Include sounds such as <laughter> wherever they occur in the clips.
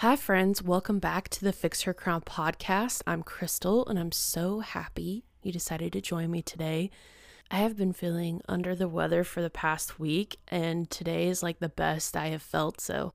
Hi, friends. Welcome back to the Fix Her Crown podcast. I'm Crystal, and I'm so happy you decided to join me today. I have been feeling under the weather for the past week, and today is like the best I have felt. So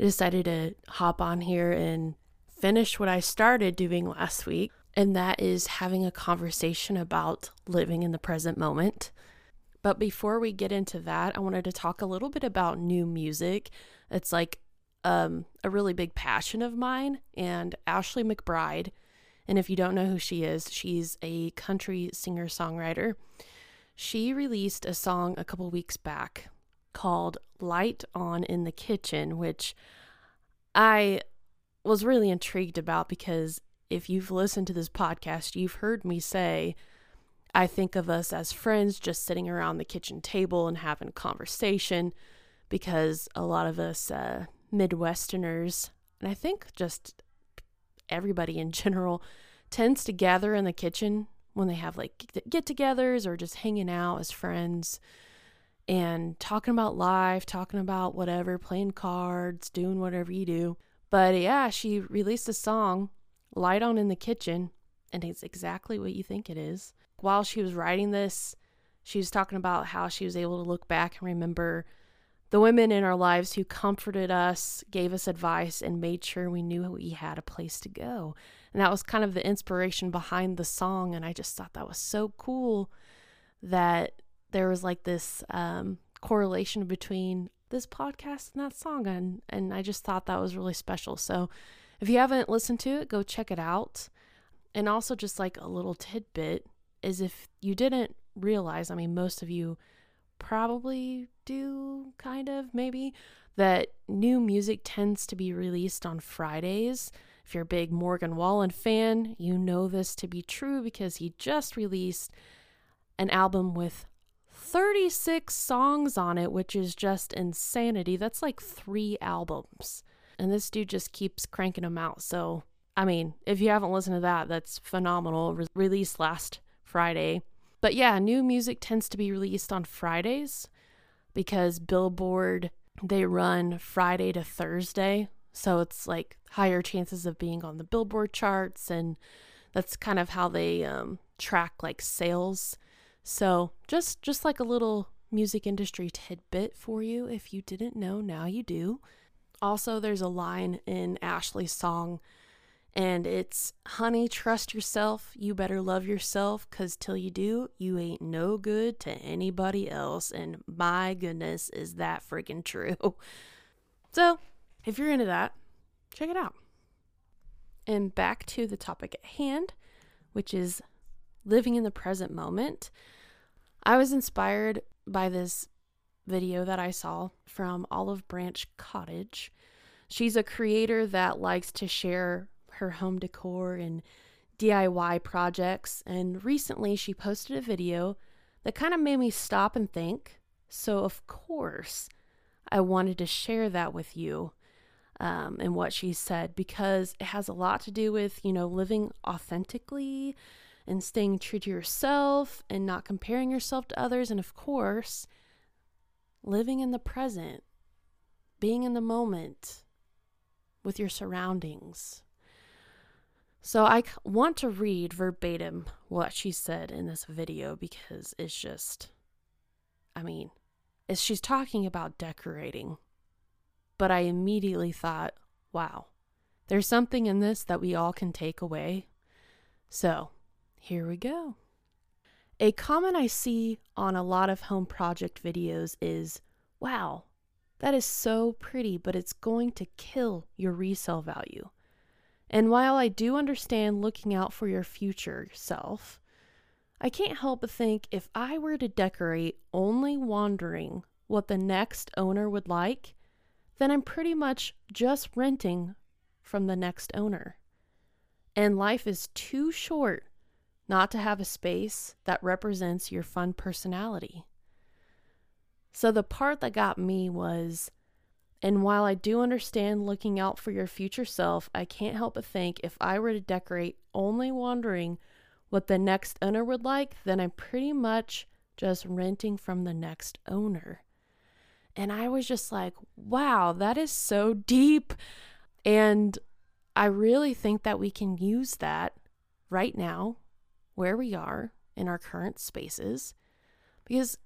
I decided to hop on here and finish what I started doing last week, and that is having a conversation about living in the present moment. But before we get into that, I wanted to talk a little bit about new music. It's like um, a really big passion of mine, and Ashley McBryde, And if you don't know who she is, she's a country singer songwriter. She released a song a couple weeks back called Light On in the Kitchen, which I was really intrigued about because if you've listened to this podcast, you've heard me say, I think of us as friends just sitting around the kitchen table and having conversation because a lot of us uh, Midwesterners, and I think just everybody in general, tends to gather in the kitchen when they have like get togethers or just hanging out as friends and talking about life, talking about whatever, playing cards, doing whatever you do. But yeah, she released a song, Light On in the Kitchen, and it's exactly what you think it is. While she was writing this, she was talking about how she was able to look back and remember the women in our lives who comforted us, gave us advice, and made sure we knew we had a place to go. And that was kind of the inspiration behind the song. And I just thought that was so cool that there was like this um, correlation between this podcast and that song. And, and I just thought that was really special. So if you haven't listened to it, go check it out. And also, just like a little tidbit is if you didn't realize, I mean, most of you probably do, kind of, maybe, that new music tends to be released on Fridays. If you're a big Morgan Wallen fan, you know this to be true because he just released an album with 36 songs on it, which is just insanity. That's like three albums. And this dude just keeps cranking them out. So, I mean, if you haven't listened to that, that's phenomenal. Re- released last Friday. But yeah, new music tends to be released on Fridays because Billboard they run Friday to Thursday. So it's like higher chances of being on the Billboard charts and that's kind of how they um, track like sales. So just just like a little music industry tidbit for you if you didn't know, now you do. Also, there's a line in Ashley's song and it's, honey, trust yourself. You better love yourself because till you do, you ain't no good to anybody else. And my goodness, is that freaking <laughs> true. So, if you're into that, check it out. And back to the topic at hand, which is living in the present moment. I was inspired by this video that I saw from Olive Branch Cottage. She's a creator that likes to share her home decor and DIY projects. And recently she posted a video that kind of made me stop and think. So, of course, I wanted to share that with you um, and what she said because it has a lot to do with, you know, living authentically and staying true to yourself and not comparing yourself to others. And of course, living in the present, being in the moment with your surroundings. So I want to read verbatim what she said in this video because it's just, I mean, it's, she's talking about decorating. But I immediately thought, wow, there's something in this that we all can take away. So here we go. A comment I see on a lot of home project videos is, wow, that is so pretty, but it's going to kill your resale value. And while I do understand looking out for your future self, I can't help but think if I were to decorate only wondering what the next owner would like, then I'm pretty much just renting from the next owner. And life is too short not to have a space that represents your fun personality. So the part that got me was and while I do understand looking out for your future self, I can't help but think if I were to decorate only wondering what the next owner would like, then I'm pretty much just renting from the next owner. And I was just like, wow, that is so deep. And I really think that we can use that right now, where we are in our current spaces, because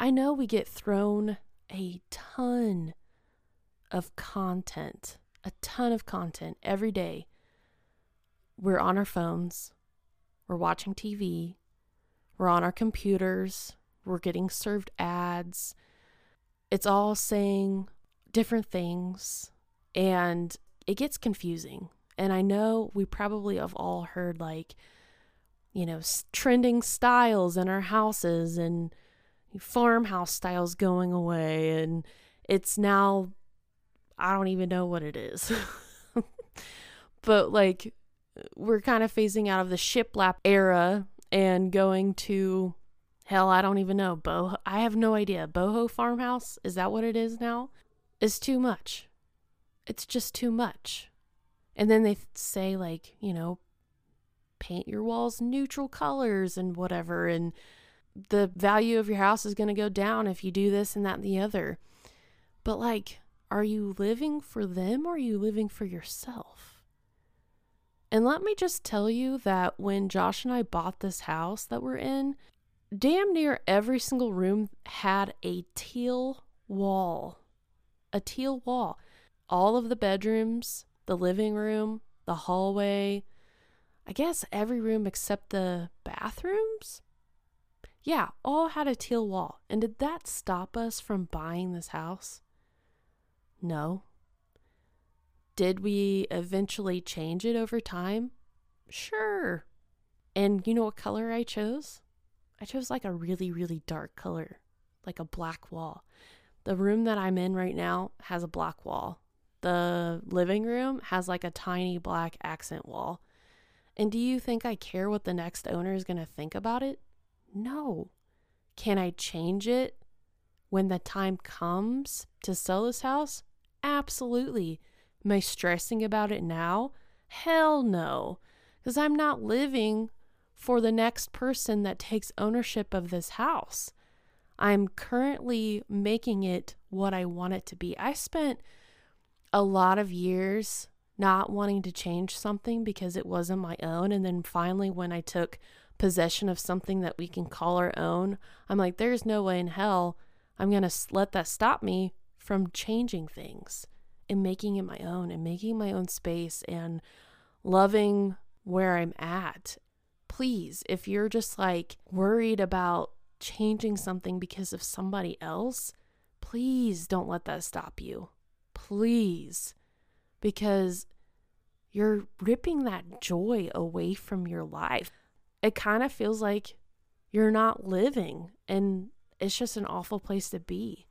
I know we get thrown a ton of content, a ton of content every day. We're on our phones, we're watching TV, we're on our computers, we're getting served ads. It's all saying different things, and it gets confusing. And I know we probably have all heard like, you know, trending styles in our houses and farmhouse styles going away. And it's now, I don't even know what it is. <laughs> but like, we're kind of phasing out of the shiplap era and going to hell, I don't even know. Boho, I have no idea. Boho farmhouse, is that what it is now? Is too much. It's just too much. And then they say, like, you know, paint your walls neutral colors and whatever. And the value of your house is going to go down if you do this and that and the other. But, like, are you living for them or are you living for yourself? And let me just tell you that when Josh and I bought this house that we're in, damn near every single room had a teal wall. A teal wall. All of the bedrooms the living room, the hallway, I guess every room except the bathrooms. Yeah, all had a teal wall. And did that stop us from buying this house? No. Did we eventually change it over time? Sure. And you know what color I chose? I chose like a really, really dark color, like a black wall. The room that I'm in right now has a black wall the living room has like a tiny black accent wall. And do you think I care what the next owner is going to think about it? No. Can I change it when the time comes to sell this house? Absolutely. Am I stressing about it now? Hell no. Because I'm not living for the next person that takes ownership of this house. I'm currently making it what I want it to be. I spent a lot of years not wanting to change something because it wasn't my own. And then finally, when I took possession of something that we can call our own, I'm like, there's no way in hell I'm going to let that stop me from changing things and making it my own and making my own space and loving where I'm at. Please, if you're just like worried about changing something because of somebody else, please don't let that stop you please, because you're ripping that joy away from your life. It kind of feels like you're not living, and it's just an awful place to be.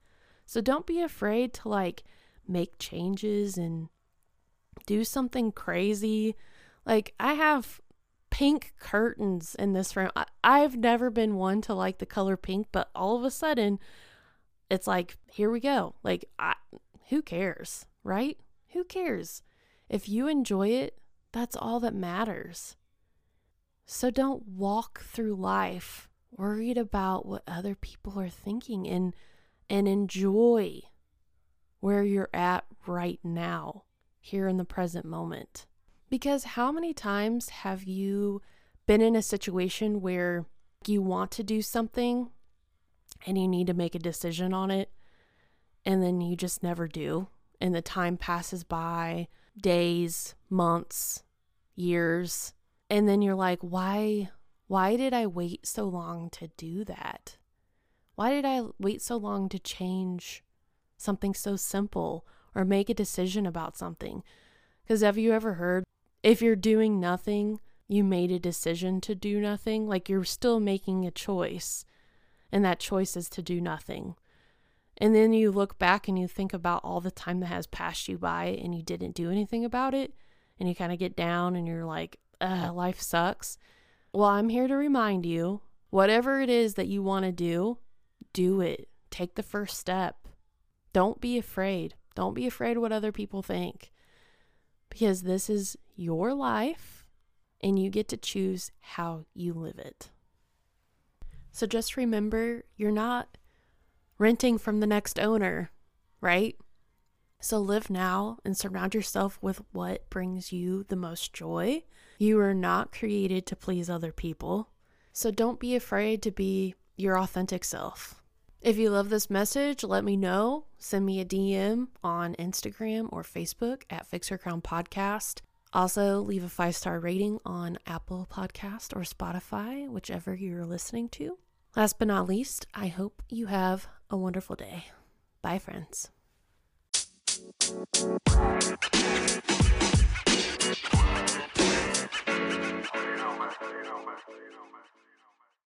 So don't be afraid to like make changes and do something crazy. Like, I have pink curtains in this room. I, have never been one to like the color pink, but all of a sudden, it's like, here we go. Like, I, who cares, right? Who cares? If you enjoy it, that's all that matters. So don't walk through life worried about what other people are thinking and and enjoy where you're at right now, here in the present moment. Because how many times have you been in a situation where you want to do something and you need to make a decision on it and then you just never do. And the time passes by days, months, years. And then you're like, why why did I wait so long to do that? Why did I wait so long to change something so simple or make a decision about something? Because have you ever heard if you're doing nothing, you made a decision to do nothing? Like you're still making a choice, and that choice is to do nothing. And then you look back and you think about all the time that has passed you by and you didn't do anything about it. And you kind of get down and you're like, life sucks. Well, I'm here to remind you whatever it is that you want to do, do it. Take the first step. Don't be afraid. Don't be afraid what other people think. Because this is your life and you get to choose how you live it. So just remember, you're not renting from the next owner, right? So live now and surround yourself with what brings you the most joy. You are not created to please other people. So don't be afraid to be your authentic self. If you love this message, let me know. Send me a DM on Instagram or Facebook at Fix Her Crown Podcast. Also, leave a five star rating on Apple Podcast or Spotify, whichever you're listening to. Last but not least, I hope you have a wonderful day. Bye, friends.